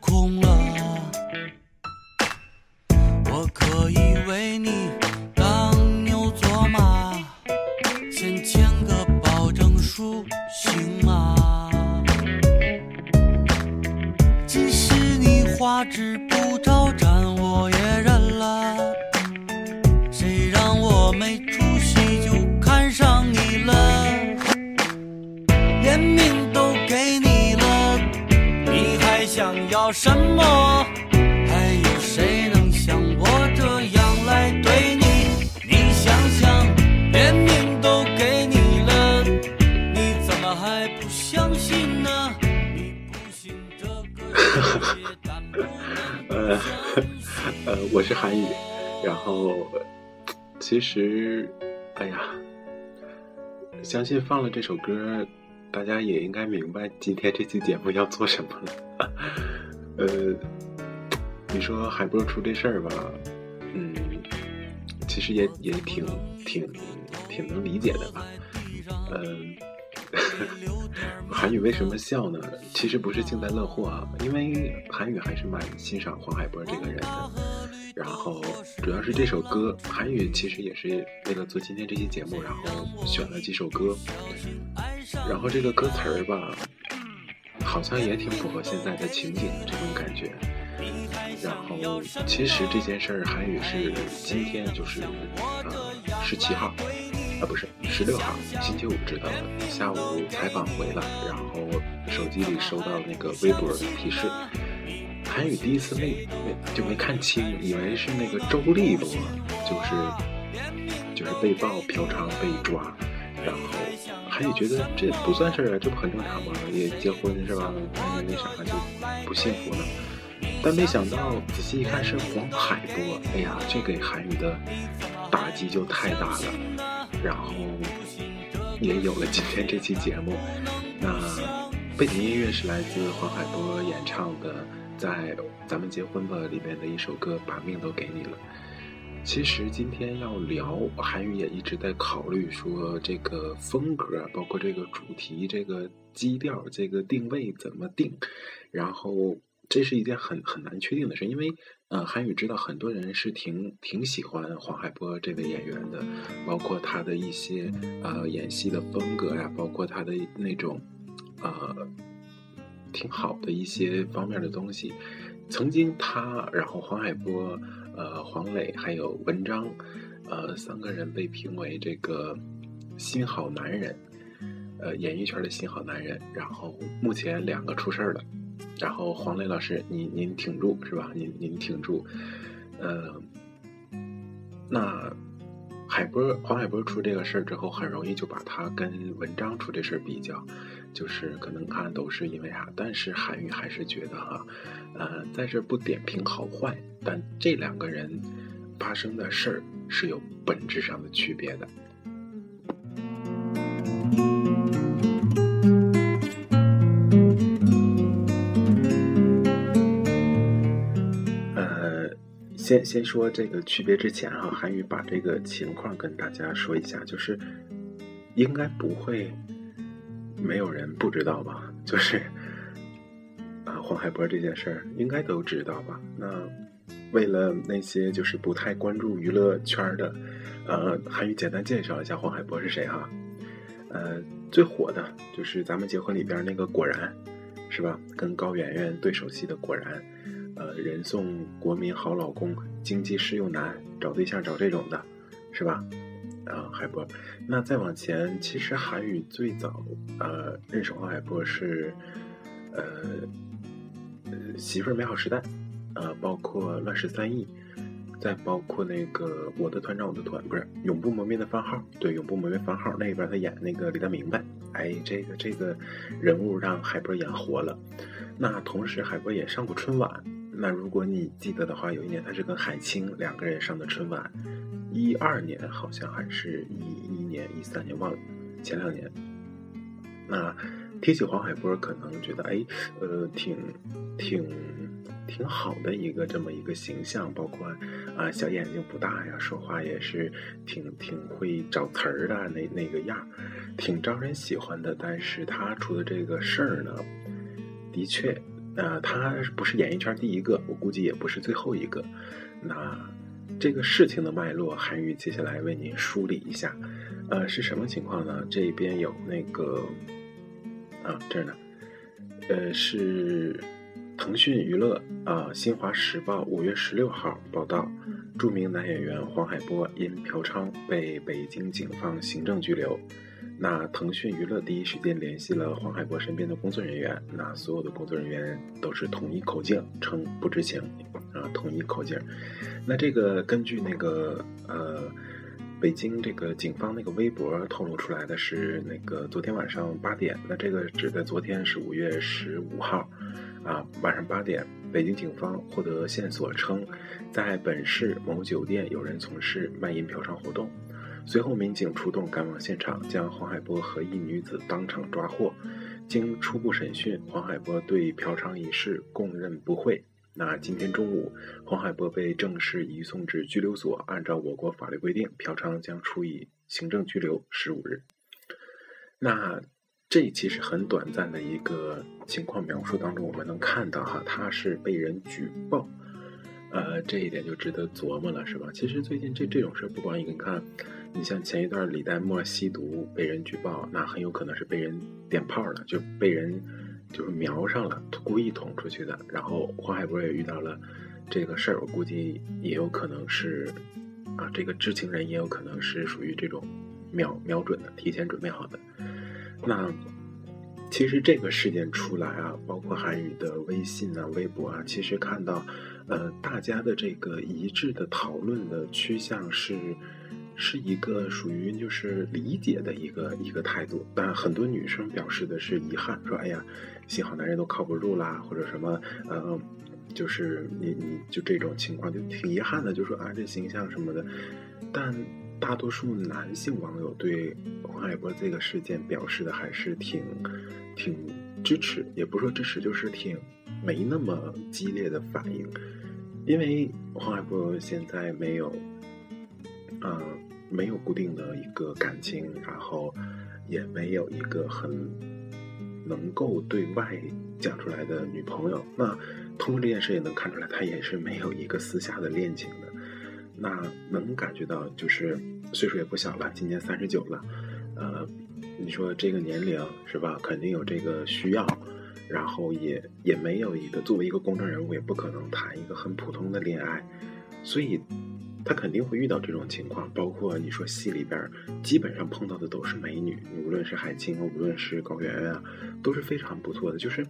空了，我可以为你。什么？还有谁能像我这样来对你？你想想，连命都给你了，你怎么还不相信呢？你不信这个世界？呃，呃，我是韩宇，然后其实，哎呀，相信放了这首歌，大家也应该明白今天这期节目要做什么了。呃，你说海波出这事儿吧，嗯，其实也也挺挺挺能理解的吧，嗯。韩宇为什么笑呢？其实不是幸灾乐祸啊，因为韩宇还是蛮欣赏黄海波这个人的。然后主要是这首歌，韩宇其实也是为了做今天这期节目，然后选了几首歌。然后这个歌词儿吧，好像也挺符合现在的情景的这种感觉。然后其实这件事儿，韩宇是今天就是呃十七号。啊，不是十六号，星期五知道的。下午采访回来，然后手机里收到那个微博的提示，韩宇第一次没没就没看清，以为是那个周立波，就是就是被曝嫖娼被抓，然后韩宇觉得这不算事儿啊，这不很正常吗？也结婚是吧？那那啥就不幸福了？但没想到仔细一看是黄海波，哎呀，这给韩宇的打击就太大了。然后也有了今天这期节目。那背景音乐是来自黄海波演唱的，在《咱们结婚吧》里面的一首歌《把命都给你了》。其实今天要聊，韩语也一直在考虑说这个风格，包括这个主题、这个基调、这个定位怎么定，然后。这是一件很很难确定的事，因为呃，韩宇知道很多人是挺挺喜欢黄海波这位演员的，包括他的一些呃演戏的风格呀，包括他的那种呃挺好的一些方面的东西。曾经他，然后黄海波、呃黄磊还有文章，呃三个人被评为这个新好男人，呃演艺圈的新好男人。然后目前两个出事儿了。然后黄磊老师，您您挺住是吧？您您挺住，呃，那海波黄海波出这个事儿之后，很容易就把他跟文章出这事儿比较，就是可能看都是因为啥，但是韩愈还是觉得哈，呃，在这不点评好坏，但这两个人发生的事儿是有本质上的区别的。呃，先先说这个区别之前哈，韩愈把这个情况跟大家说一下，就是应该不会。没有人不知道吧？就是啊，黄海波这件事儿应该都知道吧？那为了那些就是不太关注娱乐圈的，呃，韩宇简单介绍一下黄海波是谁哈？呃，最火的就是咱们结婚里边那个果然，是吧？跟高圆圆对手戏的果然。呃，人送国民好老公，经济适用男，找对象找这种的，是吧？啊，海波。那再往前，其实韩语最早呃认识黄海波是呃媳妇儿美好时代，呃，包括乱世三亿，再包括那个我的团长我的团，不是永不磨灭的番号，对，永不磨灭番号那边他演那个李大明白，哎，这个这个人物让海波演活了。那同时海波也上过春晚。那如果你记得的话，有一年他是跟海清两个人上的春晚，一二年好像还是一一年、一三年忘了，前两年。那提起黄海波，可能觉得哎，呃，挺挺挺好的一个这么一个形象，包括啊小眼睛不大呀，说话也是挺挺会找词儿的那那个样，挺招人喜欢的。但是他出的这个事儿呢，的确。那他不是演艺圈第一个，我估计也不是最后一个。那这个事情的脉络，韩宇接下来为您梳理一下。呃，是什么情况呢？这边有那个啊，这儿呢，呃，是腾讯娱乐啊，《新华时报》五月十六号报道，著名男演员黄海波因嫖娼被北京警方行政拘留。那腾讯娱乐第一时间联系了黄海波身边的工作人员，那所有的工作人员都是统一口径，称不知情，啊，统一口径。那这个根据那个呃，北京这个警方那个微博透露出来的是，那个昨天晚上八点，那这个指的昨天是五月十五号，啊，晚上八点，北京警方获得线索称，在本市某酒店有人从事卖淫嫖娼活动。随后，民警出动赶往现场，将黄海波和一女子当场抓获。经初步审讯，黄海波对嫖娼一事供认不讳。那今天中午，黄海波被正式移送至拘留所。按照我国法律规定，嫖娼将处以行政拘留十五日。那这其实很短暂的一个情况描述当中，我们能看到哈，他是被人举报。呃，这一点就值得琢磨了，是吧？其实最近这这种事，不光你看，你像前一段李代沫吸毒被人举报，那很有可能是被人点炮了，就被人就是瞄上了，故意捅出去的。然后黄海波也遇到了这个事儿，我估计也有可能是啊，这个知情人也有可能是属于这种瞄瞄准的，提前准备好的。那其实这个事件出来啊，包括韩宇的微信啊、微博啊，其实看到。呃，大家的这个一致的讨论的趋向是，是一个属于就是理解的一个一个态度。但很多女生表示的是遗憾，说：“哎呀，幸好男人都靠不住啦，或者什么，呃，就是你你就这种情况就挺遗憾的，就说啊，这形象什么的。”但大多数男性网友对黄海波这个事件表示的还是挺挺支持，也不说支持，就是挺。没那么激烈的反应，因为黄海波现在没有，呃，没有固定的一个感情，然后也没有一个很能够对外讲出来的女朋友。那通过这件事也能看出来，他也是没有一个私下的恋情的。那能感觉到，就是岁数也不小了，今年三十九了，呃，你说这个年龄是吧？肯定有这个需要。然后也也没有一个作为一个公众人物，也不可能谈一个很普通的恋爱，所以他肯定会遇到这种情况。包括你说戏里边，基本上碰到的都是美女，无论是海清，无论是高圆圆啊，都是非常不错的。就是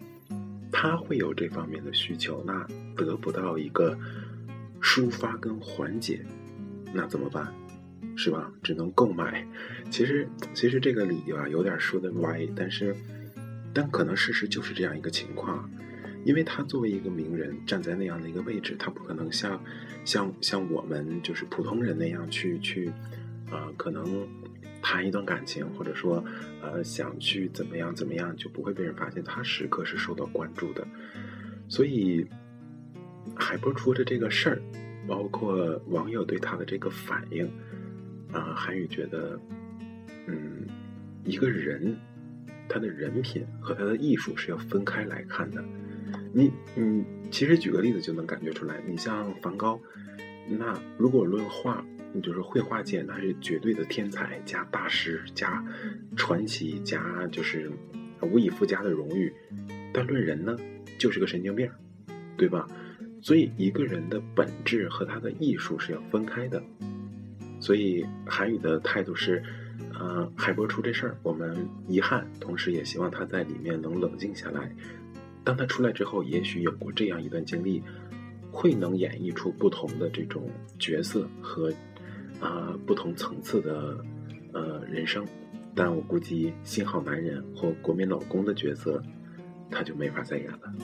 他会有这方面的需求，那得不到一个抒发跟缓解，那怎么办？是吧？只能购买。其实其实这个理由啊，有点说的歪，但是。但可能事实就是这样一个情况，因为他作为一个名人站在那样的一个位置，他不可能像像像我们就是普通人那样去去，呃，可能谈一段感情，或者说呃想去怎么样怎么样就不会被人发现，他时刻是受到关注的。所以海波出的这个事儿，包括网友对他的这个反应，啊，韩宇觉得，嗯，一个人他的人品和他的艺术是要分开来看的。你，你，其实举个例子就能感觉出来。你像梵高，那如果论画，你就是绘画界那是绝对的天才加大师加传奇加就是无以复加的荣誉。但论人呢，就是个神经病，对吧？所以一个人的本质和他的艺术是要分开的。所以韩宇的态度是，呃，海波出这事儿，我们遗憾，同时也希望他在里面能冷静下来。当他出来之后，也许有过这样一段经历，会能演绎出不同的这种角色和啊不同层次的呃人生。但我估计新好男人或国民老公的角色，他就没法再演了。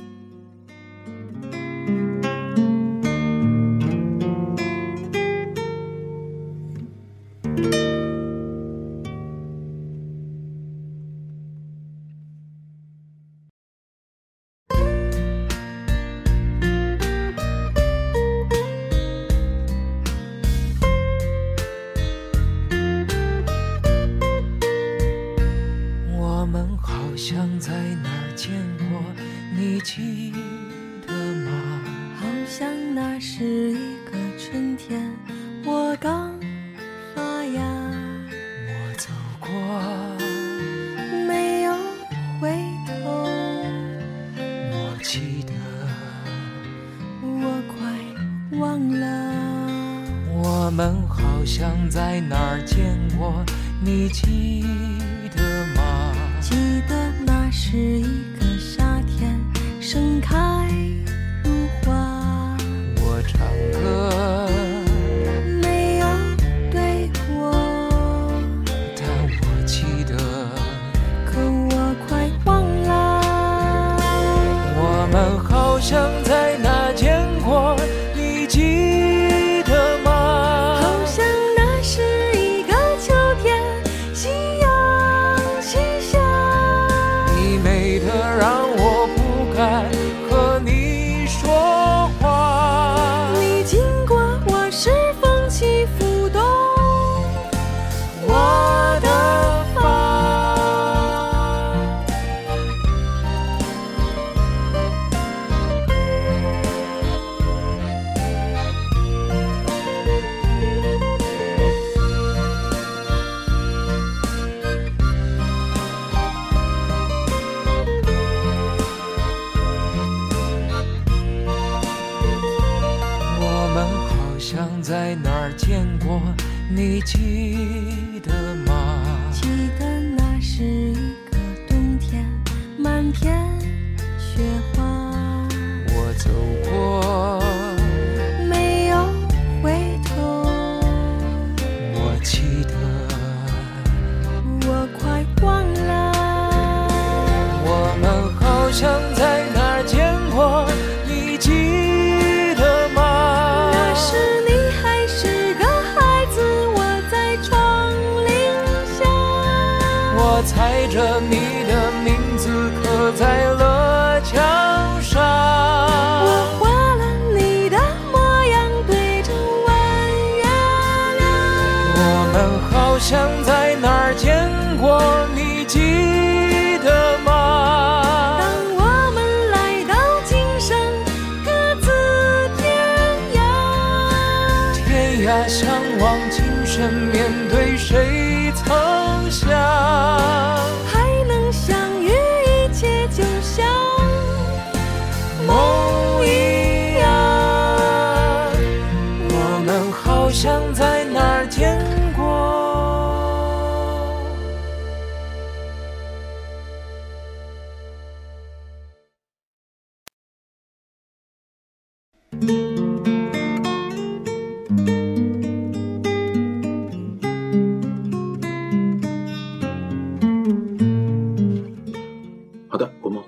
在哪儿见过？你记你记得吗？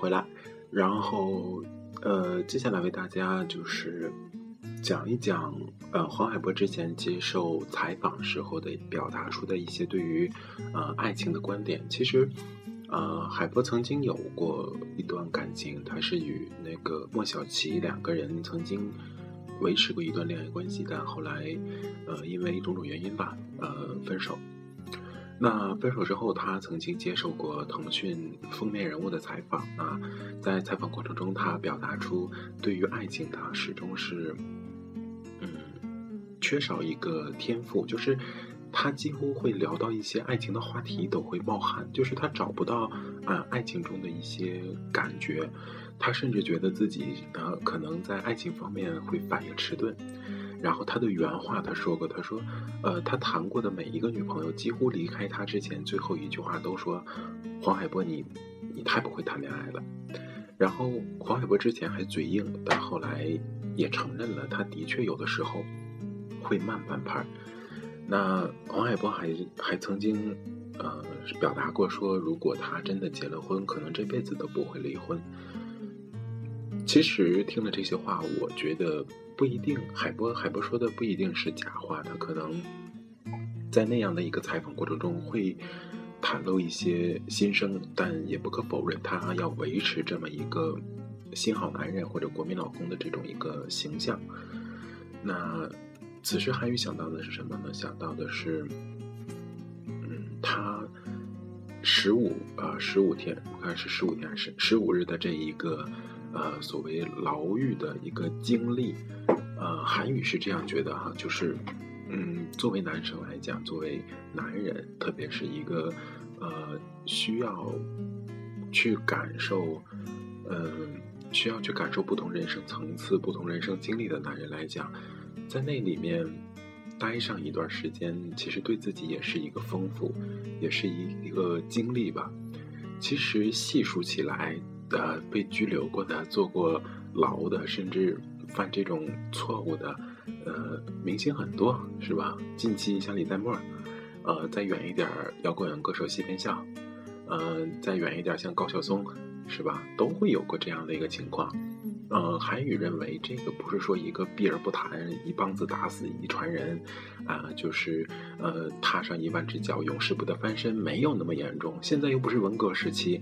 回来，然后呃，接下来为大家就是。讲一讲，呃，黄海波之前接受采访时候的表达出的一些对于，呃，爱情的观点。其实，呃，海波曾经有过一段感情，他是与那个莫小琪两个人曾经维持过一段恋爱关系，但后来，呃，因为种种原因吧，呃，分手。那分手之后，他曾经接受过腾讯封面人物的采访。啊，在采访过程中，他表达出对于爱情，他始终是，嗯，缺少一个天赋，就是他几乎会聊到一些爱情的话题都会冒汗，就是他找不到啊爱情中的一些感觉，他甚至觉得自己呃可能在爱情方面会反应迟钝。然后他的原话，他说过，他说，呃，他谈过的每一个女朋友，几乎离开他之前，最后一句话都说：“黄海波，你，你太不会谈恋爱了。”然后黄海波之前还嘴硬，但后来也承认了，他的确有的时候会慢半拍。那黄海波还还曾经，呃，表达过说，如果他真的结了婚，可能这辈子都不会离婚。其实听了这些话，我觉得。不一定，海波海波说的不一定是假话，他可能在那样的一个采访过程中会袒露一些心声，但也不可否认，他要维持这么一个新好男人或者国民老公的这种一个形象。那此时韩宇想到的是什么呢？想到的是，嗯，他十五啊十五天，我看是十五天还是十五日的这一个。呃，所谓牢狱的一个经历，呃，韩语是这样觉得哈，就是，嗯，作为男生来讲，作为男人，特别是一个呃需要去感受，嗯，需要去感受不同人生层次、不同人生经历的男人来讲，在那里面待上一段时间，其实对自己也是一个丰富，也是一一个经历吧。其实细数起来。呃，被拘留过的、坐过牢的，甚至犯这种错误的，呃，明星很多，是吧？近期像李代沫，呃，再远一点摇滚歌手谢天笑，呃，再远一点像高晓松，是吧？都会有过这样的一个情况。呃，韩宇认为这个不是说一个避而不谈，一棒子打死一船人，啊，就是呃，踏上一万只脚，永世不得翻身，没有那么严重。现在又不是文革时期。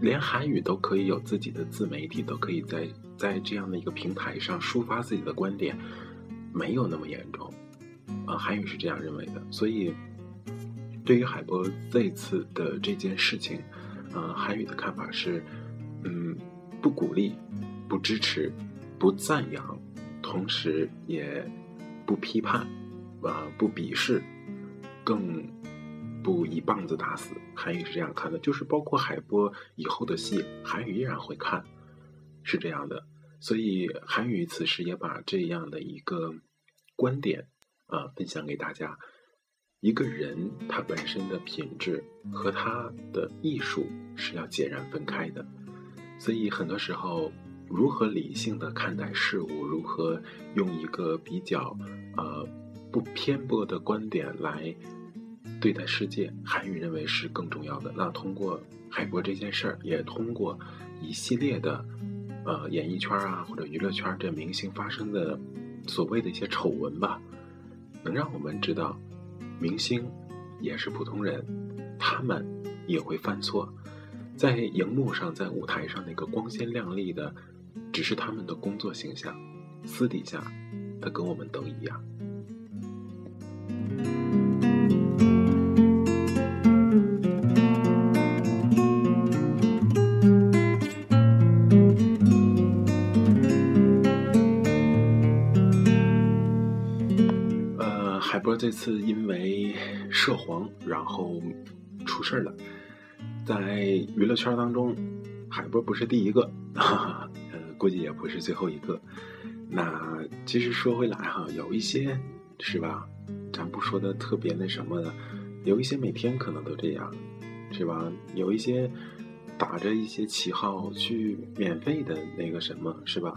连韩语都可以有自己的自媒体，都可以在在这样的一个平台上抒发自己的观点，没有那么严重，啊，韩语是这样认为的。所以，对于海波这次的这件事情，呃，韩语的看法是，嗯，不鼓励，不支持，不赞扬，同时也不批判，啊，不鄙视，更。不一棒子打死，韩语是这样看的，就是包括海波以后的戏，韩语依然会看，是这样的。所以韩语此时也把这样的一个观点啊分享给大家：一个人他本身的品质和他的艺术是要截然分开的。所以很多时候，如何理性的看待事物，如何用一个比较呃不偏颇的观点来。对待世界，韩语认为是更重要的。那通过海波这件事儿，也通过一系列的，呃，演艺圈啊或者娱乐圈这明星发生的所谓的一些丑闻吧，能让我们知道，明星也是普通人，他们也会犯错，在荧幕上，在舞台上那个光鲜亮丽的，只是他们的工作形象，私底下，他跟我们都一样。海波这次因为涉黄，然后出事儿了。在娱乐圈当中，海波不是第一个，呃，估计也不是最后一个。那其实说回来哈，有一些是吧？咱不说的特别那什么的，有一些每天可能都这样，是吧？有一些打着一些旗号去免费的那个什么，是吧？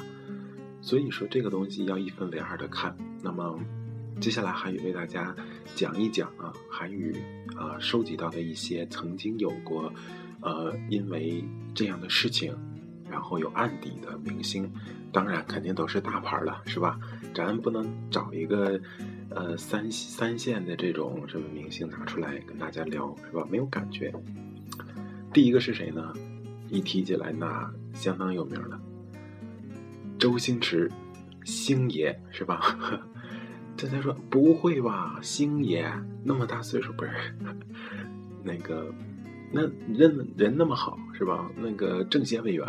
所以说这个东西要一分为二的看。那么。接下来韩语为大家讲一讲啊，韩语啊收集到的一些曾经有过，呃，因为这样的事情，然后有案底的明星，当然肯定都是大牌了，是吧？咱不能找一个呃三三线的这种什么明星拿出来跟大家聊，是吧？没有感觉。第一个是谁呢？一提起来那相当有名了，周星驰。星爷是吧？大家说不会吧？星爷那么大岁数不是？那个那人人那么好是吧？那个政协委员，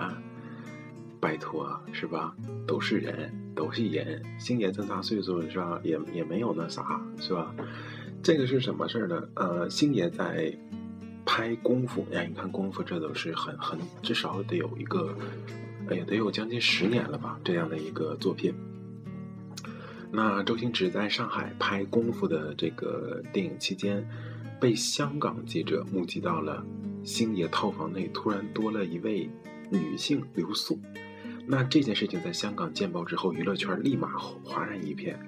拜托是吧？都是人，都是人。星爷这么大岁数是吧？也也没有那啥是吧？这个是什么事儿呢？呃，星爷在拍功夫，哎，你看功夫这都是很很至少得有一个，哎呀，得有将近十年了吧？这样的一个作品。那周星驰在上海拍功夫的这个电影期间，被香港记者目击到了星爷套房内突然多了一位女性留宿。那这件事情在香港见报之后，娱乐圈立马哗然一片。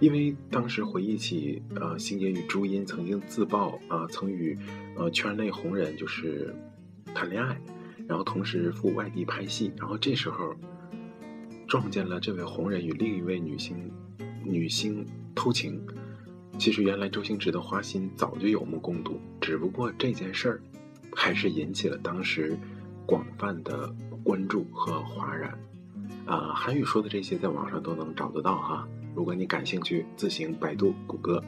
因为当时回忆起，呃，星爷与朱茵曾经自曝啊，曾与呃圈内红人就是谈恋爱，然后同时赴外地拍戏，然后这时候撞见了这位红人与另一位女星女星偷情。其实原来周星驰的花心早就有目共睹，只不过这件事儿还是引起了当时广泛的关注和哗然。啊，韩语说的这些在网上都能找得到哈。如果你感兴趣，自行百度、谷歌，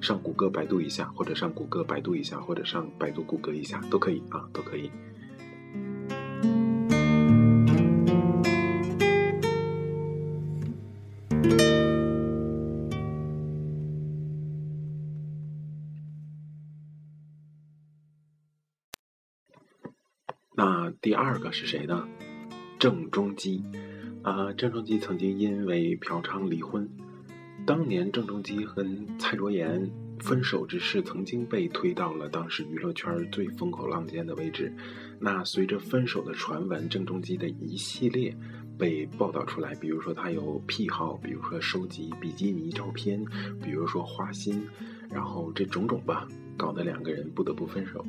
上谷歌百度一下，或者上谷歌百度一下，或者上百度谷歌一下，都可以啊，都可以。那第二个是谁呢？郑中基。啊，郑中基曾经因为嫖娼离婚。当年郑中基和蔡卓妍分手之事，曾经被推到了当时娱乐圈最风口浪尖的位置。那随着分手的传闻，郑中基的一系列被报道出来，比如说他有癖好，比如说收集比基尼照片，比如说花心，然后这种种吧，搞得两个人不得不分手。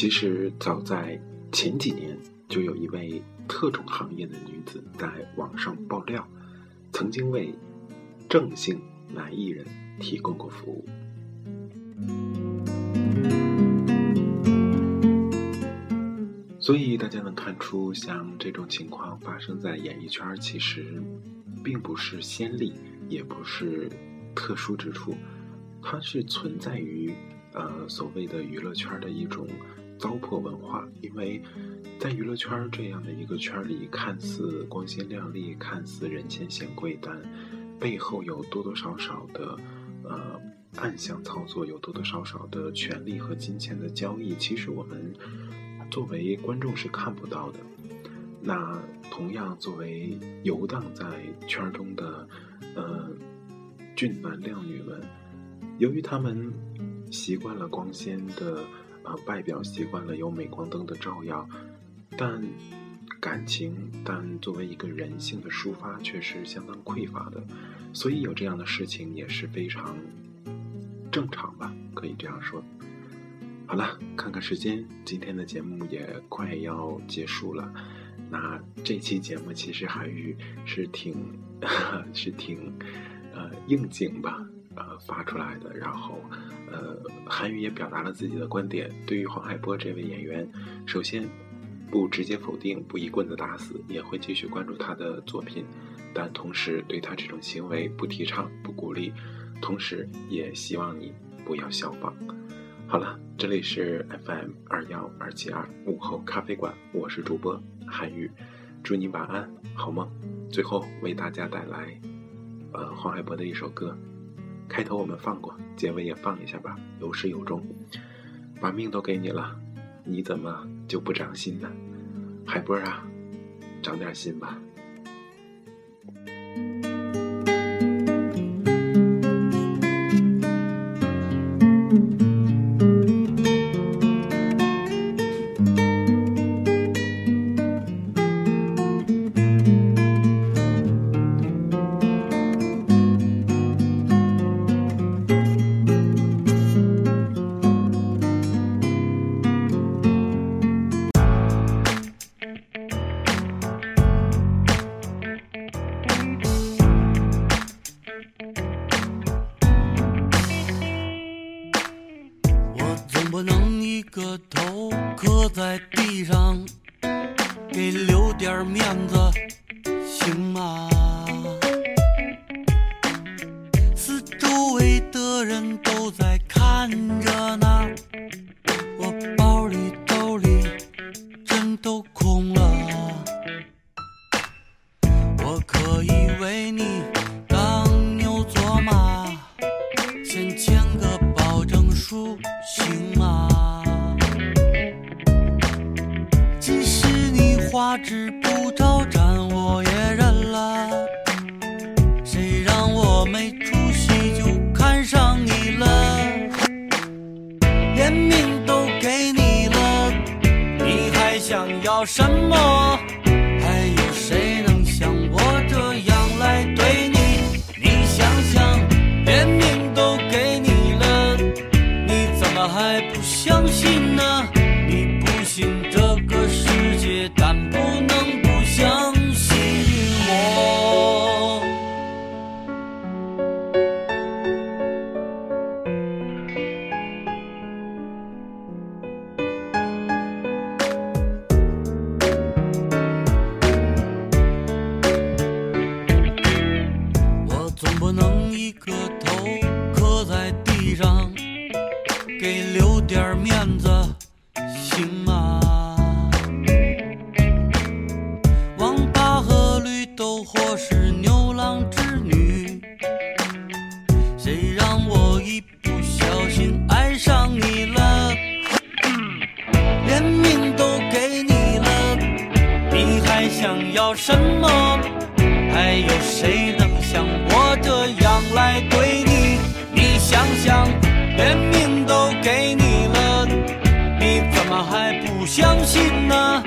其实早在。前几年就有一位特种行业的女子在网上爆料，曾经为郑姓男艺人提供过服务。所以大家能看出，像这种情况发生在演艺圈，其实并不是先例，也不是特殊之处，它是存在于呃所谓的娱乐圈的一种。糟粕文化，因为在娱乐圈这样的一个圈里，看似光鲜亮丽，看似人前显贵，但背后有多多少少的呃暗箱操作，有多多少少的权力和金钱的交易，其实我们作为观众是看不到的。那同样，作为游荡在圈中的呃俊男靓女们，由于他们习惯了光鲜的。啊，外表习惯了有镁光灯的照耀，但感情，但作为一个人性的抒发却是相当匮乏的，所以有这样的事情也是非常正常吧，可以这样说。好了，看看时间，今天的节目也快要结束了。那这期节目其实韩语是挺 是挺呃应景吧。呃，发出来的，然后，呃，韩语也表达了自己的观点。对于黄海波这位演员，首先不直接否定，不一棍子打死，也会继续关注他的作品，但同时对他这种行为不提倡、不鼓励，同时也希望你不要效仿。好了，这里是 FM 二幺二七二午后咖啡馆，我是主播韩语，祝你晚安，好梦。最后为大家带来，呃，黄海波的一首歌。开头我们放过，结尾也放一下吧，有始有终。把命都给你了，你怎么就不长心呢？海波啊，长点心吧。还不相信呢？